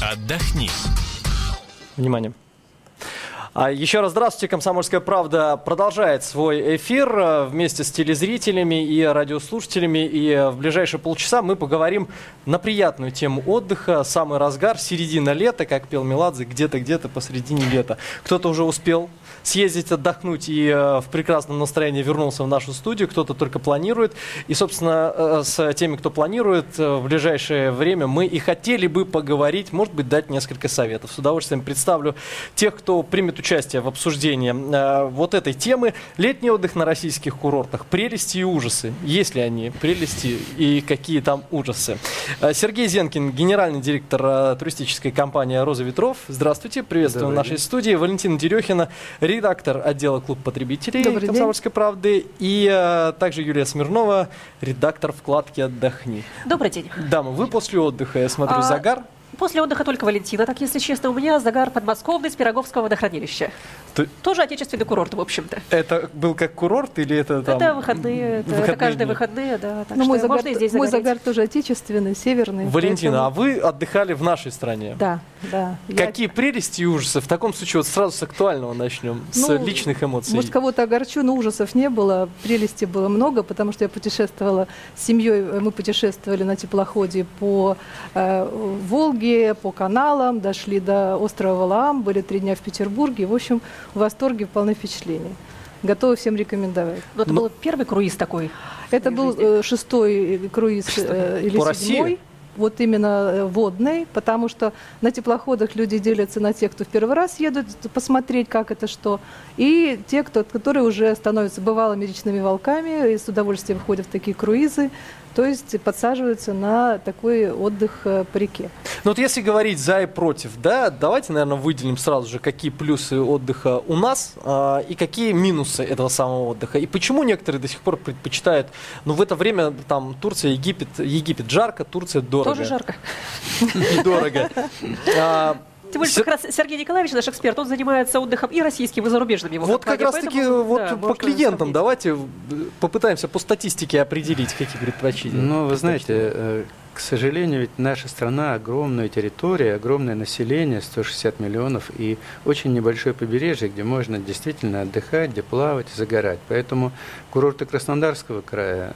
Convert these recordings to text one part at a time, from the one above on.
Отдохни. Внимание. А еще раз здравствуйте. «Комсомольская правда» продолжает свой эфир э, вместе с телезрителями и радиослушателями. И э, в ближайшие полчаса мы поговорим на приятную тему отдыха. Самый разгар, середина лета, как пел Меладзе, где-то, где-то посередине лета. Кто-то уже успел съездить отдохнуть и э, в прекрасном настроении вернулся в нашу студию, кто-то только планирует. И, собственно, с теми, кто планирует в ближайшее время, мы и хотели бы поговорить, может быть, дать несколько советов. С удовольствием представлю тех, кто примет участие участие в обсуждении э, вот этой темы. Летний отдых на российских курортах. Прелести и ужасы. Есть ли они прелести и какие там ужасы? Э, Сергей Зенкин, генеральный директор э, туристической компании «Роза ветров». Здравствуйте, приветствуем в нашей студии. Валентина Дерехина, редактор отдела «Клуб потребителей» Добрый «Комсомольской день. правды». И э, также Юлия Смирнова, редактор вкладки «Отдохни». Добрый день. Дамы, вы после отдыха, я смотрю, а... загар. После отдыха только Валентина, так если честно, у меня загар подмосковный с Пироговского водохранилища. Ты... Тоже отечественный курорт, в общем-то. Это был как курорт или это там... Это выходные, это, выходные это каждые дни. выходные, да. Так Но мой загар, здесь мой загар тоже отечественный, северный. Валентина, поэтому... а вы отдыхали в нашей стране? Да, да. Какие я... прелести и ужасы? В таком случае вот сразу с актуального начнем, ну, с личных эмоций. Может, кого-то огорчу, но ужасов не было, прелести было много, потому что я путешествовала с семьей, мы путешествовали на теплоходе по э, Волге, по каналам, дошли до острова Валаам, были три дня в Петербурге. В общем, в восторге, полны впечатлений. Готовы всем рекомендовать. Но это Но... был первый круиз такой? Это был э, шестой круиз э, или По седьмой. России? вот именно э, водный, потому что на теплоходах люди делятся на тех, кто в первый раз едут посмотреть, как это что, и те, кто, которые уже становятся бывалыми речными волками и с удовольствием входят в такие круизы, то есть подсаживаются на такой отдых э, по реке. Ну вот если говорить за и против, да, давайте, наверное, выделим сразу же, какие плюсы отдыха у нас э, и какие минусы этого самого отдыха. И почему некоторые до сих пор предпочитают, ну в это время там Турция, Египет, Египет жарко, Турция дорого. Тоже жарко. И дорого. Тем более, как раз Сергей Николаевич, наш эксперт, он занимается отдыхом и российским, и зарубежным его. Вот как раз таки вот да, по клиентам давайте попытаемся по статистике определить, какие предпочтения. Ну, вы знаете, э, к сожалению, ведь наша страна огромная территория, огромное население, 160 миллионов, и очень небольшое побережье, где можно действительно отдыхать, где плавать, загорать. Поэтому курорты Краснодарского края,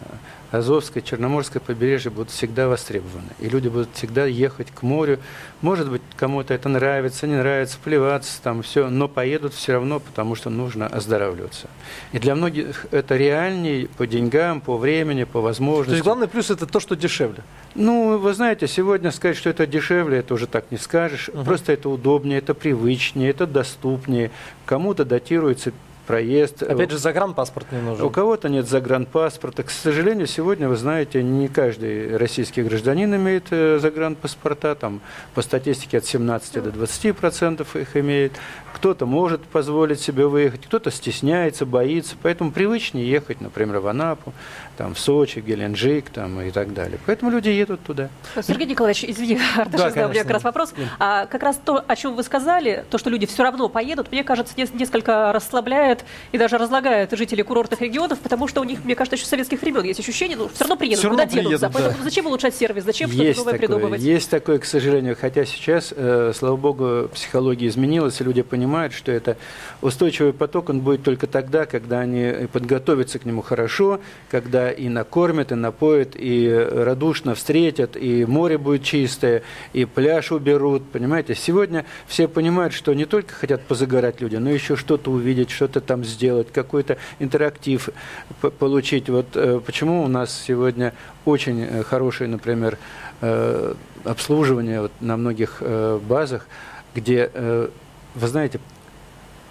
Азовское, Черноморское побережье будут всегда востребованы. И люди будут всегда ехать к морю. Может быть, кому-то это нравится, не нравится, плеваться там все, но поедут все равно, потому что нужно оздоравливаться. И для многих это реальней по деньгам, по времени, по возможностям. То есть главный плюс это то, что дешевле. Ну, вы знаете, сегодня сказать, что это дешевле, это уже так не скажешь. Угу. Просто это удобнее, это привычнее, это доступнее. Кому-то датируется проезд. Опять же, загранпаспорт не нужен. У кого-то нет загранпаспорта. К сожалению, сегодня, вы знаете, не каждый российский гражданин имеет э, загранпаспорта. Там по статистике от 17 до 20 процентов их имеет. Кто-то может позволить себе выехать, кто-то стесняется, боится. Поэтому привычнее ехать, например, в Анапу, там, в Сочи, Геленджик там, и так далее. Поэтому люди едут туда. Сергей Николаевич, извини, Арташ, да, задал мне как раз вопрос. А, как раз то, о чем вы сказали, то, что люди все равно поедут, мне кажется, несколько расслабляет и даже разлагает жителей курортных регионов, потому что у них, мне кажется, еще советских времен есть ощущение, ну, все равно приедут, все куда равно денутся. Приедут, да. зачем улучшать сервис, зачем что-то новое такое, придумывать? Есть такое, к сожалению, хотя сейчас, э, слава богу, психология изменилась, и люди понимают, что это устойчивый поток, он будет только тогда, когда они подготовятся к нему хорошо, когда и накормят, и напоят, и радушно встретят, и море будет чистое, и пляж уберут, понимаете? Сегодня все понимают, что не только хотят позагорать люди, но еще что-то увидеть, что-то там сделать, какой-то интерактив получить. Вот э, почему у нас сегодня очень э, хорошее, например, э, обслуживание вот на многих базах, где, вы знаете,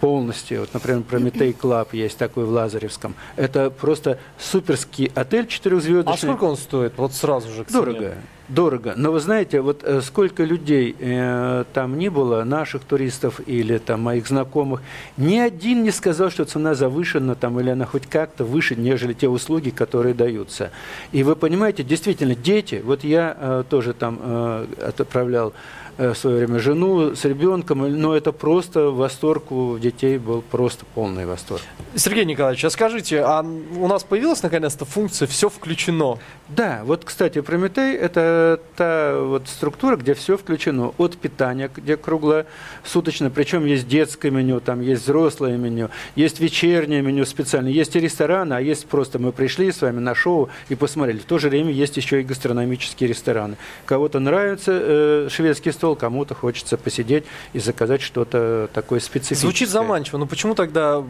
полностью. Вот, например, Прометей Club есть такой в Лазаревском. Это просто суперский отель четырехзвездочный. А сколько он стоит? Вот сразу же. Дорого. Дорого. Но вы знаете, вот э, сколько людей э, там не было, наших туристов или там моих знакомых, ни один не сказал, что цена завышена там или она хоть как-то выше, нежели те услуги, которые даются. И вы понимаете, действительно, дети, вот я э, тоже там э, отправлял в свое время жену с ребенком, но это просто восторг у детей был просто полный восторг. Сергей Николаевич, а скажите, а у нас появилась наконец-то функция «все включено»? Да, вот, кстати, Прометей – это та вот структура, где все включено. От питания, где круглосуточно, причем есть детское меню, там есть взрослое меню, есть вечернее меню специально, есть и рестораны, а есть просто мы пришли с вами на шоу и посмотрели. В то же время есть еще и гастрономические рестораны. Кого-то нравится э, шведский стол, кому-то хочется посидеть и заказать что-то такое специфическое. Звучит заманчиво, но почему тогда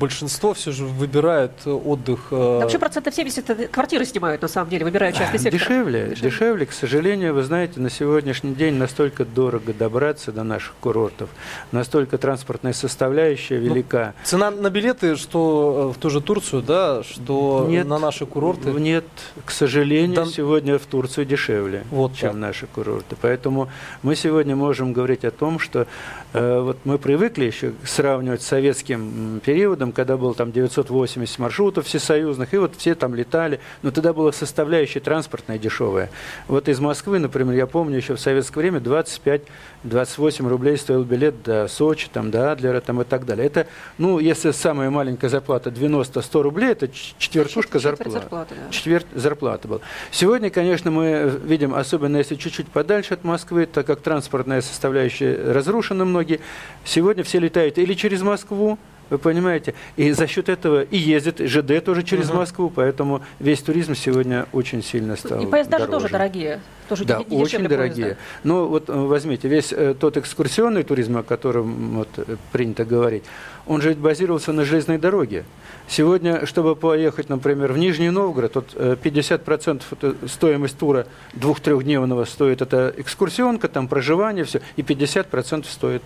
большинство все же выбирает отдых? Э... Да, вообще процентов 70 квартиры снимают, на самом деле, выбирают частный сектор. Дешевле, дешевле, дешевле, к сожалению, вы знаете, на сегодняшний день настолько дорого добраться до наших курортов, настолько транспортная составляющая ну, велика. Ну, цена на билеты, что э, в ту же Турцию, да, что нет, на наши курорты? Нет, к сожалению, да. сегодня в Турцию дешевле, вот чем так. наши курорты. Поэтому мы сегодня можем говорить о том, что вот мы привыкли еще сравнивать с советским периодом, когда было там 980 маршрутов всесоюзных, и вот все там летали, но тогда была составляющая транспортная дешевая. Вот из Москвы, например, я помню еще в советское время 25-28 рублей стоил билет до Сочи, там, до Адлера там, и так далее. Это, ну, если самая маленькая зарплата 90-100 рублей, это четвертушка зарплаты. зарплаты да. Четверть зарплаты была. Сегодня, конечно, мы видим, особенно если чуть-чуть подальше от Москвы, так как транспортная составляющая разрушена многие, сегодня все летают или через Москву, вы понимаете? И за счет этого и ездит, и ЖД тоже через угу. Москву, поэтому весь туризм сегодня очень сильно стал И поезда дороже. тоже дорогие. Тоже да, очень дорогие. Поезда. Ну вот э, возьмите, весь э, тот экскурсионный туризм, о котором вот, э, принято говорить, он же базировался на железной дороге. Сегодня, чтобы поехать, например, в Нижний Новгород, вот 50% это стоимость тура двух-трехдневного стоит это экскурсионка, там проживание, все, и 50% стоит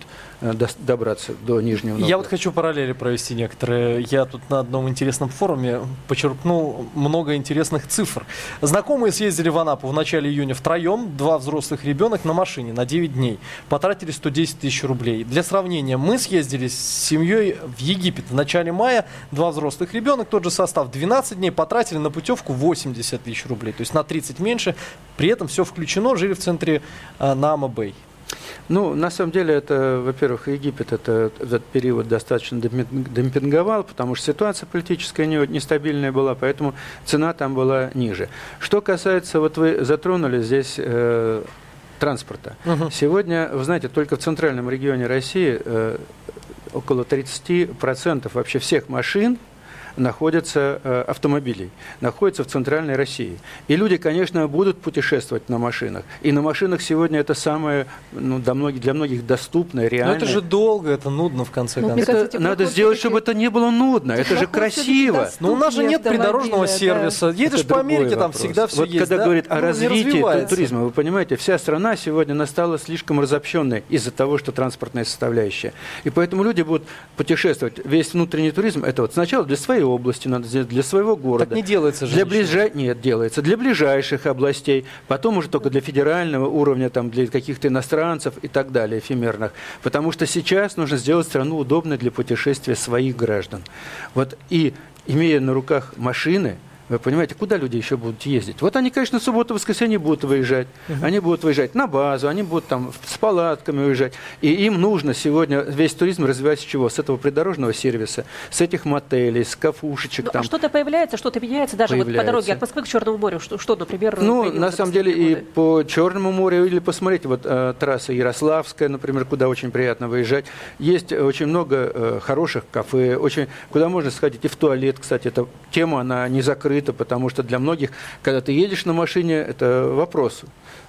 добраться до Нижнего Новгорода. Я вот хочу параллели провести некоторые. Я тут на одном интересном форуме почерпнул много интересных цифр. Знакомые съездили в Анапу в начале июня втроем, два взрослых ребенок на машине на 9 дней. Потратили 110 тысяч рублей. Для сравнения, мы съездили с семьей в Египет в начале мая, два взрослых ребенок, тот же состав, 12 дней, потратили на путевку 80 тысяч рублей, то есть на 30 меньше. При этом все включено, жили в центре э, Нама-Бэй. Ну, на самом деле, это, во-первых, Египет это, этот период достаточно демпинговал, потому что ситуация политическая не, нестабильная была, поэтому цена там была ниже. Что касается, вот вы затронули здесь э, транспорта. Угу. Сегодня, вы знаете, только в центральном регионе России э, около 30% вообще всех машин находятся э, автомобилей, находятся в центральной России. И люди, конечно, будут путешествовать на машинах. И на машинах сегодня это самое, ну, для многих, для многих доступное, реально. Но это же долго, это нудно в конце ну, концов. Это надо сделать, чтобы это не было нудно. Это же красиво. Но у нас же нет придорожного сервиса. Едешь по Америке, там всегда все вот есть. когда говорит о ну, развитии туризма, вы понимаете, вся страна сегодня настала слишком разобщенной из-за того, что транспортная составляющая. И поэтому люди будут путешествовать. Весь внутренний туризм, это вот сначала для своей области надо сделать, для своего города. Так не делается же. Для ближай... Нет, делается. Для ближайших областей, потом уже только для федерального уровня, там, для каких-то иностранцев и так далее, эфемерных. Потому что сейчас нужно сделать страну удобной для путешествия своих граждан. Вот и имея на руках машины, вы понимаете, куда люди еще будут ездить? Вот они, конечно, субботу, воскресенье будут выезжать. Угу. Они будут выезжать на базу, они будут там с палатками выезжать. И им нужно сегодня весь туризм развивать с чего? С этого придорожного сервиса, с этих мотелей, с кафушечек. Ну, там. А что-то появляется, что-то меняется даже появляется. вот по дороге от Москвы к Черному морю. Что, что например, Ну, на самом деле годы? и по Черному морю, или посмотрите, вот э, трасса Ярославская, например, куда очень приятно выезжать. Есть очень много э, хороших кафе, очень, куда можно сходить и в туалет, кстати, эта тема, она не закрыта закрыто, потому что для многих, когда ты едешь на машине, это вопрос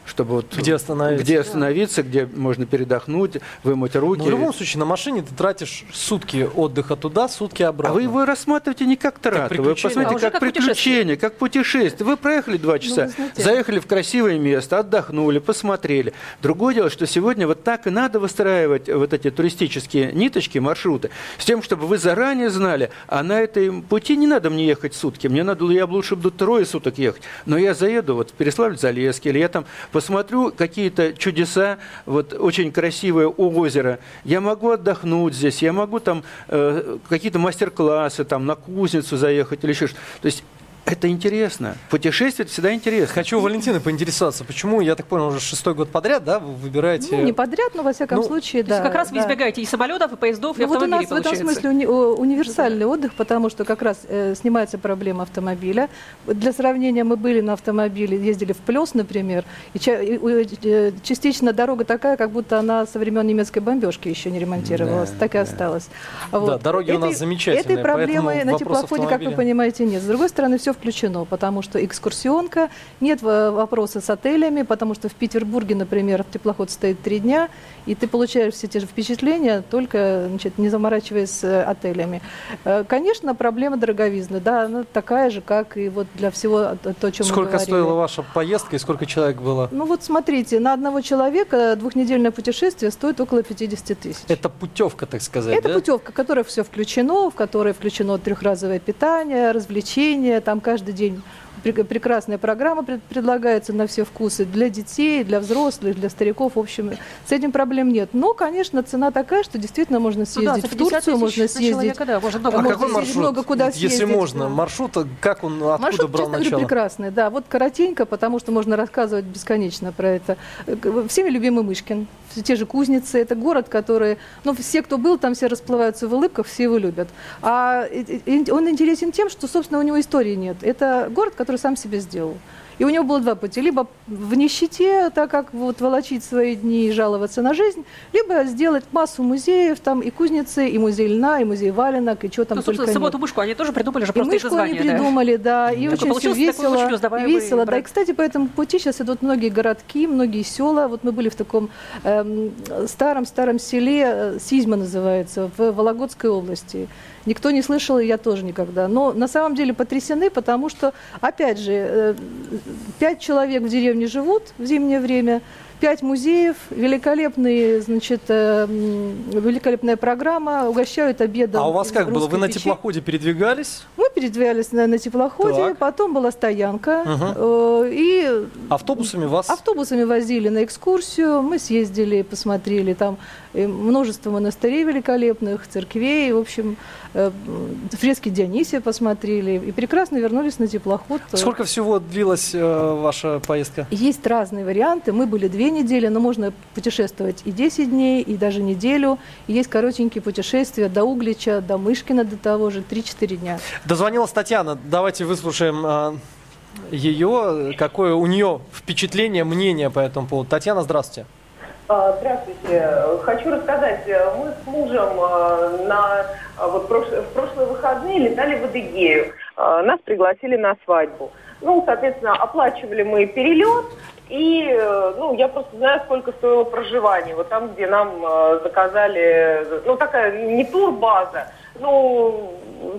чтобы вот где остановиться, где, остановиться, где можно передохнуть, вымыть руки. Но в любом случае, на машине ты тратишь сутки отдыха туда, сутки обратно. А вы его рассматриваете не как трату, вы посмотрите, а как, как приключение, как путешествие. Вы проехали два ну, часа, ну, заехали в красивое место, отдохнули, посмотрели. Другое дело, что сегодня вот так и надо выстраивать вот эти туристические ниточки, маршруты, с тем, чтобы вы заранее знали, а на этой пути не надо мне ехать сутки, мне надо, я бы лучше буду трое суток ехать, но я заеду вот в Переславль-Залесский, или я там посмотрю какие-то чудеса, вот очень красивое озеро, я могу отдохнуть здесь, я могу там э, какие-то мастер-классы, там на кузницу заехать или еще что-то. То есть Это интересно. Путешествие всегда интересно. Хочу у Валентины поинтересоваться, почему, я так понял, уже шестой год подряд, да, вы выбираете... Ну, не подряд, но во всяком ну, случае, да. как раз вы избегаете и самолетов, и поездов, и ну, автомобилей, Вот у нас получается. в этом смысле уни- универсальный да. отдых, потому что как раз э, снимается проблема автомобиля. Для сравнения, мы были на автомобиле, ездили в Плес, например, и, ча- и э, частично дорога такая, как будто она со времен немецкой бомбежки еще не ремонтировалась, да, так и да. осталась. Вот. Да, дороги этой, у нас замечательные, Этой проблемы на теплоходе, как вы понимаете, нет. С другой стороны, все включено, потому что экскурсионка, нет вопроса с отелями, потому что в Петербурге, например, теплоход стоит три дня, и ты получаешь все те же впечатления, только значит, не заморачиваясь с э, отелями. Э, конечно, проблема дороговизны, да, она такая же, как и вот для всего то, о чем Сколько мы стоила ваша поездка и сколько человек было? Ну вот смотрите, на одного человека двухнедельное путешествие стоит около 50 тысяч. Это путевка, так сказать, Это да? путевка, в которой все включено, в которой включено трехразовое питание, развлечения, там каждый день прекрасная программа предлагается на все вкусы для детей, для взрослых, для стариков. В общем, с этим проблем нет. Но, конечно, цена такая, что действительно можно съездить ну, да, в Турцию, можно съездить. Человека, да, можно много, а какой маршрут? много куда съездить. Если можно, маршрут, как он откуда маршрут, брал честно начало? Говорю, прекрасный, да. Вот коротенько, потому что можно рассказывать бесконечно про это. Всеми любимый Мышкин те же кузницы, это город, который, ну, все, кто был там, все расплываются в улыбках, все его любят. А он интересен тем, что, собственно, у него истории нет. Это город, который сам себе сделал. И у него было два пути. Либо в нищете, так как вот волочить свои дни и жаловаться на жизнь, либо сделать массу музеев, там и кузницы, и музей льна, и музей валенок, и что там ну, только. Субботу мышку они тоже придумали же просто и мышку они придумали, да, да и очень все весело, весело. Да, и, кстати, по этому пути сейчас идут многие городки, многие села. Вот мы были в таком старом-старом эм, селе, э, Сизьма называется, в Вологодской области. Никто не слышал, и я тоже никогда. Но на самом деле потрясены, потому что, опять же, э, пять человек в деревне живут в зимнее время, Пять музеев, великолепные, значит, э, великолепная программа, угощают обедом. А у вас как было? Вы на теплоходе передвигались? Мы передвигались на, на теплоходе, так. потом была стоянка. Угу. Э, и автобусами вас? Автобусами возили на экскурсию, мы съездили, посмотрели там множество монастырей великолепных, церквей, в общем, э, фрески Дионисия посмотрели и прекрасно вернулись на теплоход. Сколько всего длилась э, ваша поездка? Есть разные варианты. Мы были две недели, но можно путешествовать и 10 дней, и даже неделю. И есть коротенькие путешествия до Углича, до Мышкина, до того же, 3-4 дня. Дозвонилась Татьяна. Давайте выслушаем э, ее, какое у нее впечатление, мнение по этому поводу. Татьяна, здравствуйте. А, здравствуйте. Хочу рассказать. Мы с мужем а, на, а, вот, в прошлые выходные летали в Адыгею. Нас пригласили на свадьбу. Ну, соответственно, оплачивали мы перелет, и, ну, я просто знаю, сколько стоило проживание. Вот там, где нам заказали, ну, такая не турбаза, ну,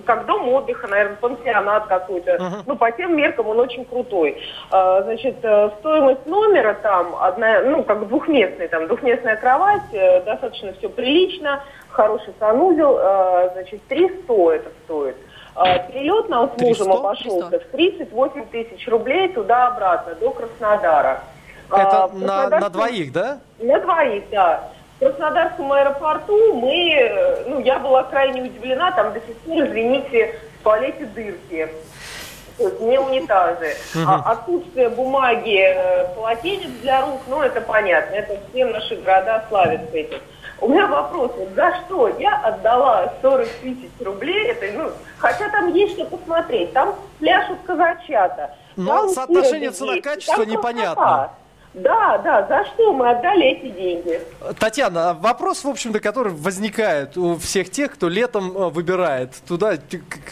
как дом отдыха, наверное, пансионат какой-то. Uh-huh. Ну, по тем меркам он очень крутой. А, значит, э, стоимость номера там, одна, ну, как двухместный, там, двухместная кровать, э, достаточно все прилично, хороший санузел, э, значит, 300 это стоит. Перелет нам с мужем обошелся в 38 тысяч рублей туда-обратно, до Краснодара. Это а, на, на двоих, да? На двоих, да. В Краснодарском аэропорту мы, ну, я была крайне удивлена, там до сих пор, извините, в туалете дырки. То есть не унитазы. Угу. А отсутствие бумаги, э, полотенец для рук, ну, это понятно. Это все наши города славятся этим. У меня вопрос, вот за что я отдала 40 тысяч рублей, это, ну, хотя там есть что посмотреть, там пляшут казачата. Но соотношение цена-качество непонятно. Красота. Да, да, за что мы отдали эти деньги? Татьяна, вопрос, в общем-то, который возникает у всех тех, кто летом э, выбирает туда,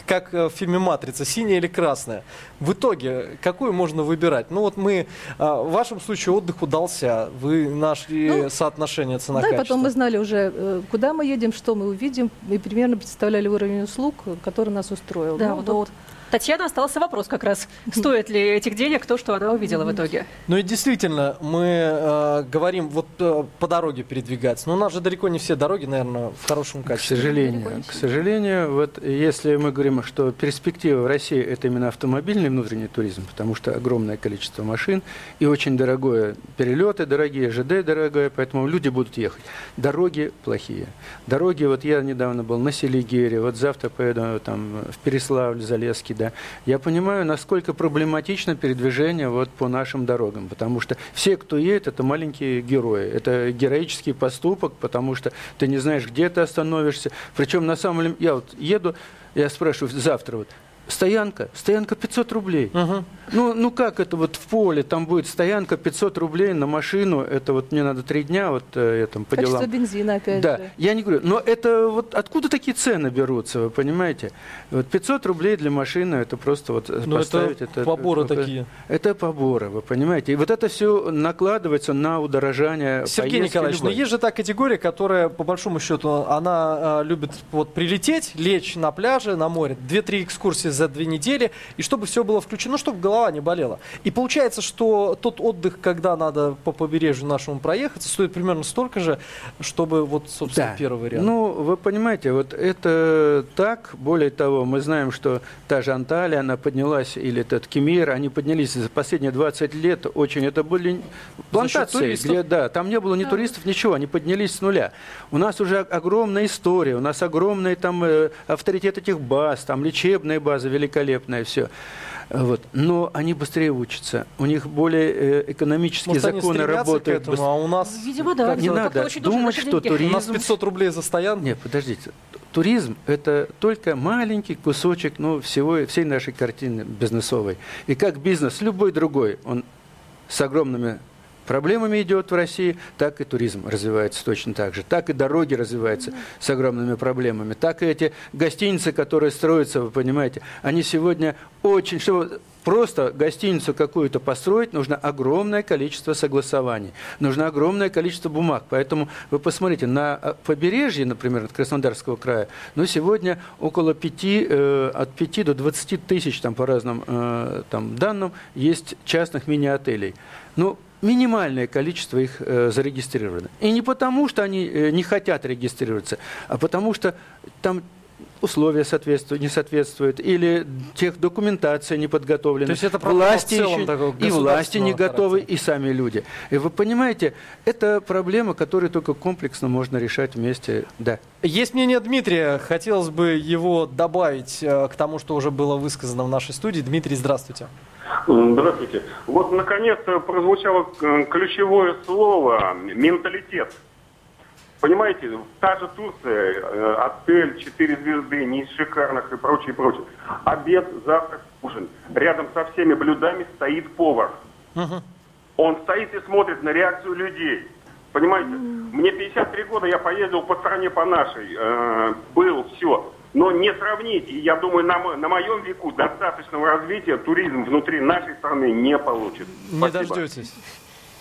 как в фильме «Матрица», синяя или красная. В итоге, какую можно выбирать? Ну вот мы, э, в вашем случае отдых удался, вы нашли ну, соотношение цена-качество. Да, и потом мы знали уже, э, куда мы едем, что мы увидим, и примерно представляли уровень услуг, который нас устроил. Да, ну, вот, вот Татьяна, остался вопрос как раз. Стоит ли этих денег то, что она увидела в итоге? Ну и действительно, мы э, говорим вот э, по дороге передвигаться. Но у нас же далеко не все дороги, наверное, в хорошем качестве. К сожалению. К сожалению, вот если мы говорим, что перспектива в России это именно автомобильный внутренний туризм, потому что огромное количество машин и очень дорогое перелеты дорогие, ЖД дорогое, поэтому люди будут ехать. Дороги плохие. Дороги, вот я недавно был на Селигере, вот завтра поеду там в Переславль, Залесский, да, да, я понимаю, насколько проблематично передвижение вот по нашим дорогам, потому что все, кто едет, это маленькие герои, это героический поступок, потому что ты не знаешь, где ты остановишься. Причем на самом деле, я вот еду, я спрашиваю завтра вот, Стоянка, стоянка 500 рублей. Угу. Ну, ну как это вот в поле, там будет стоянка 500 рублей на машину, это вот мне надо три дня вот э, там, по Качество делам. бензина опять да. же. я не говорю, но это вот откуда такие цены берутся, вы понимаете? Вот 500 рублей для машины, это просто вот но ну, поставить. Это, это поборы это, такие. Это поборы, вы понимаете? И вот это все накладывается на удорожание Сергей Николаевич, любой. но есть же та категория, которая, по большому счету, она э, любит вот прилететь, лечь на пляже, на море, две-три экскурсии за две недели, и чтобы все было включено, чтобы голова не болела. И получается, что тот отдых, когда надо по побережью нашему проехаться, стоит примерно столько же, чтобы вот, собственно, да. первый вариант. Ну, вы понимаете, вот это так. Более того, мы знаем, что та же Анталия, она поднялась, или этот Кемир, они поднялись за последние 20 лет очень. Это были плантации, где, да, там не было ни туристов, ничего, они поднялись с нуля. У нас уже огромная история, у нас огромный там э, авторитет этих баз, там лечебные базы великолепные, все. Вот. Но они быстрее учатся. У них более э, экономические Может, законы работают. К этому, а у нас Видимо, да. Не надо очень думать, что туризм... У нас 500 рублей за стоянку. Нет, подождите. Туризм – это только маленький кусочек ну, всего, всей нашей картины бизнесовой. И как бизнес, любой другой, он с огромными проблемами идет в России, так и туризм развивается точно так же. Так и дороги развиваются с огромными проблемами. Так и эти гостиницы, которые строятся, вы понимаете, они сегодня очень... Чтобы просто гостиницу какую-то построить, нужно огромное количество согласований, нужно огромное количество бумаг. Поэтому вы посмотрите, на э, побережье, например, от Краснодарского края, ну, сегодня около 5, э, от 5 до 20 тысяч, там, по разным э, там, данным, есть частных мини-отелей. Ну, минимальное количество их э, зарегистрировано. И не потому, что они э, не хотят регистрироваться, а потому что там условия соответствуют, не соответствуют, или тех документация не подготовлена. То есть это власти еще, и власти не готовы, характера. и сами люди. И вы понимаете, это проблема, которую только комплексно можно решать вместе. Да. Есть мнение Дмитрия, хотелось бы его добавить э, к тому, что уже было высказано в нашей студии. Дмитрий, здравствуйте. Здравствуйте. Вот, наконец, прозвучало э, ключевое слово «менталитет». Понимаете, та же Турция, э, отель, четыре звезды, не из шикарных и прочее, прочее. Обед, завтрак, ужин. Рядом со всеми блюдами стоит повар. Угу. Он стоит и смотрит на реакцию людей. Понимаете, мне 53 года, я поездил по стране по нашей, э, был, все. Но не сравнить, и я думаю, на, на моем веку достаточного развития туризм внутри нашей страны не получит. Не Спасибо. дождетесь.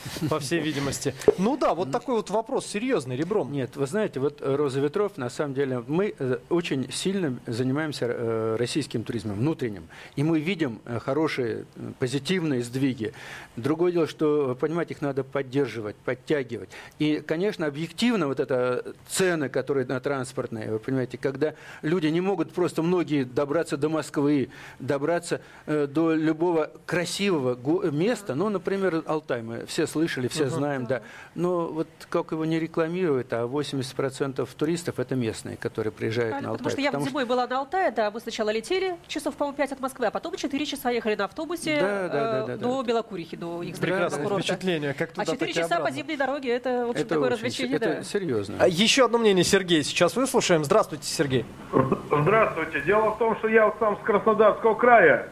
по всей видимости. Ну да, вот такой вот вопрос серьезный, ребром. Нет, вы знаете, вот э, «Роза ветров», на самом деле, мы э, очень сильно занимаемся э, российским туризмом, внутренним. И мы видим хорошие, позитивные сдвиги. Другое дело, что, понимаете, их надо поддерживать, подтягивать. И, конечно, объективно вот это цены, которые на транспортные, вы понимаете, когда люди не могут просто многие добраться до Москвы, добраться до любого красивого места, ну, например, Алтай, мы все слышали, все угу. знаем, да. Но вот как его не рекламируют, а 80% туристов это местные, которые приезжают Правильно, на Алтай. Потому что я потому зимой что... была на Алтае, да, мы сначала летели часов, по-моему, 5 от Москвы, а потом 4 часа ехали на автобусе да, да, да, э, до да. Белокурихи, до их Прекрасное впечатление, как туда, А 4 часа по зимней дороге, это, в общем, это такое очень, развлечение. Это да. серьезно. А еще одно мнение, Сергей, сейчас выслушаем. Здравствуйте, Сергей. Здравствуйте. Дело в том, что я сам с Краснодарского края.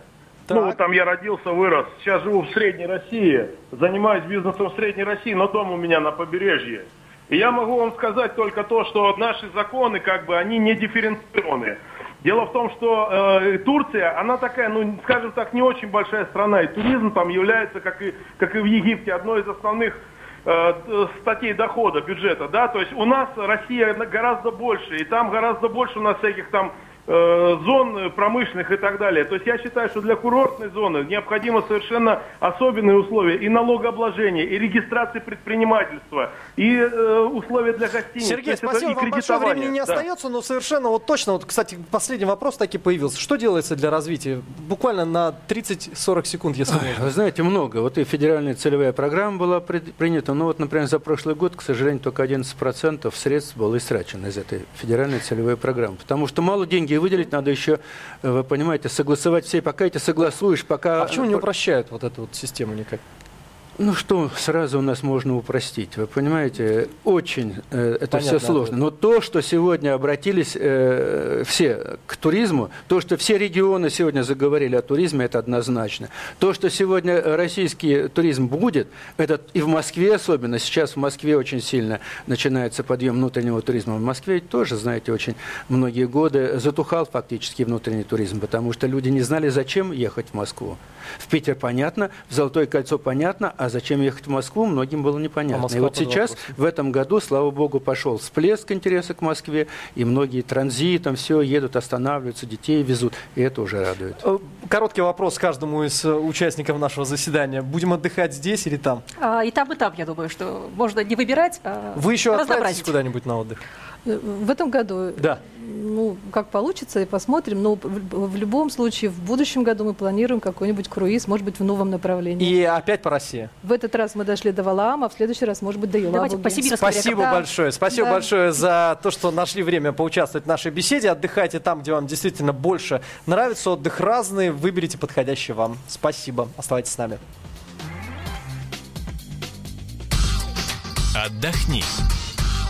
Так. Ну, вот там я родился, вырос. Сейчас живу в Средней России. Занимаюсь бизнесом в Средней России, но дом у меня на побережье. И я могу вам сказать только то, что наши законы, как бы, они не дифференцированы. Дело в том, что э, Турция, она такая, ну, скажем так, не очень большая страна. И туризм там является, как и, как и в Египте, одной из основных э, статей дохода, бюджета, да. То есть у нас Россия гораздо больше, и там гораздо больше у нас всяких там Э, зон промышленных и так далее. То есть я считаю, что для курортной зоны необходимо совершенно особенные условия и налогообложения, и регистрации предпринимательства, и э, условия для гостиниц. Сергей, спасибо, вам большое времени не да. остается, но совершенно вот точно, вот, кстати, последний вопрос таки появился. Что делается для развития? Буквально на 30-40 секунд, если можно. Вы знаете, много. Вот и федеральная целевая программа была принята, но вот, например, за прошлый год, к сожалению, только 11% средств было истрачено из этой федеральной целевой программы, потому что мало денег деньги выделить, надо еще, вы понимаете, согласовать все, пока эти согласуешь, пока... А почему не упрощают вот эту вот систему никак? Ну что сразу у нас можно упростить? Вы понимаете, очень э, это Понятно, все сложно. Но то, что сегодня обратились э, все к туризму, то, что все регионы сегодня заговорили о туризме, это однозначно. То, что сегодня российский туризм будет, это и в Москве особенно, сейчас в Москве очень сильно начинается подъем внутреннего туризма. В Москве тоже, знаете, очень многие годы затухал фактически внутренний туризм, потому что люди не знали, зачем ехать в Москву. В Питер понятно, в Золотое кольцо понятно, а зачем ехать в Москву, многим было непонятно. А и вот сейчас, вопрос. в этом году, слава богу, пошел всплеск интереса к Москве, и многие транзитом все едут, останавливаются, детей везут, и это уже радует. Э, короткий вопрос каждому из э, участников нашего заседания. Будем отдыхать здесь или там? А, и там, и там, я думаю, что можно не выбирать, а Вы еще отправитесь куда-нибудь на отдых? В этом году, да. ну, как получится, и посмотрим. Но в, в любом случае, в будущем году мы планируем какой-нибудь круиз, может быть, в новом направлении. И опять по России? В этот раз мы дошли до Валаама, а в следующий раз, может быть, до Елабуги. Давайте по Спасибо да. большое. Спасибо да. большое за то, что нашли время поучаствовать в нашей беседе. Отдыхайте там, где вам действительно больше нравится. Отдых разный. Выберите подходящий вам. Спасибо. Оставайтесь с нами. Отдохни.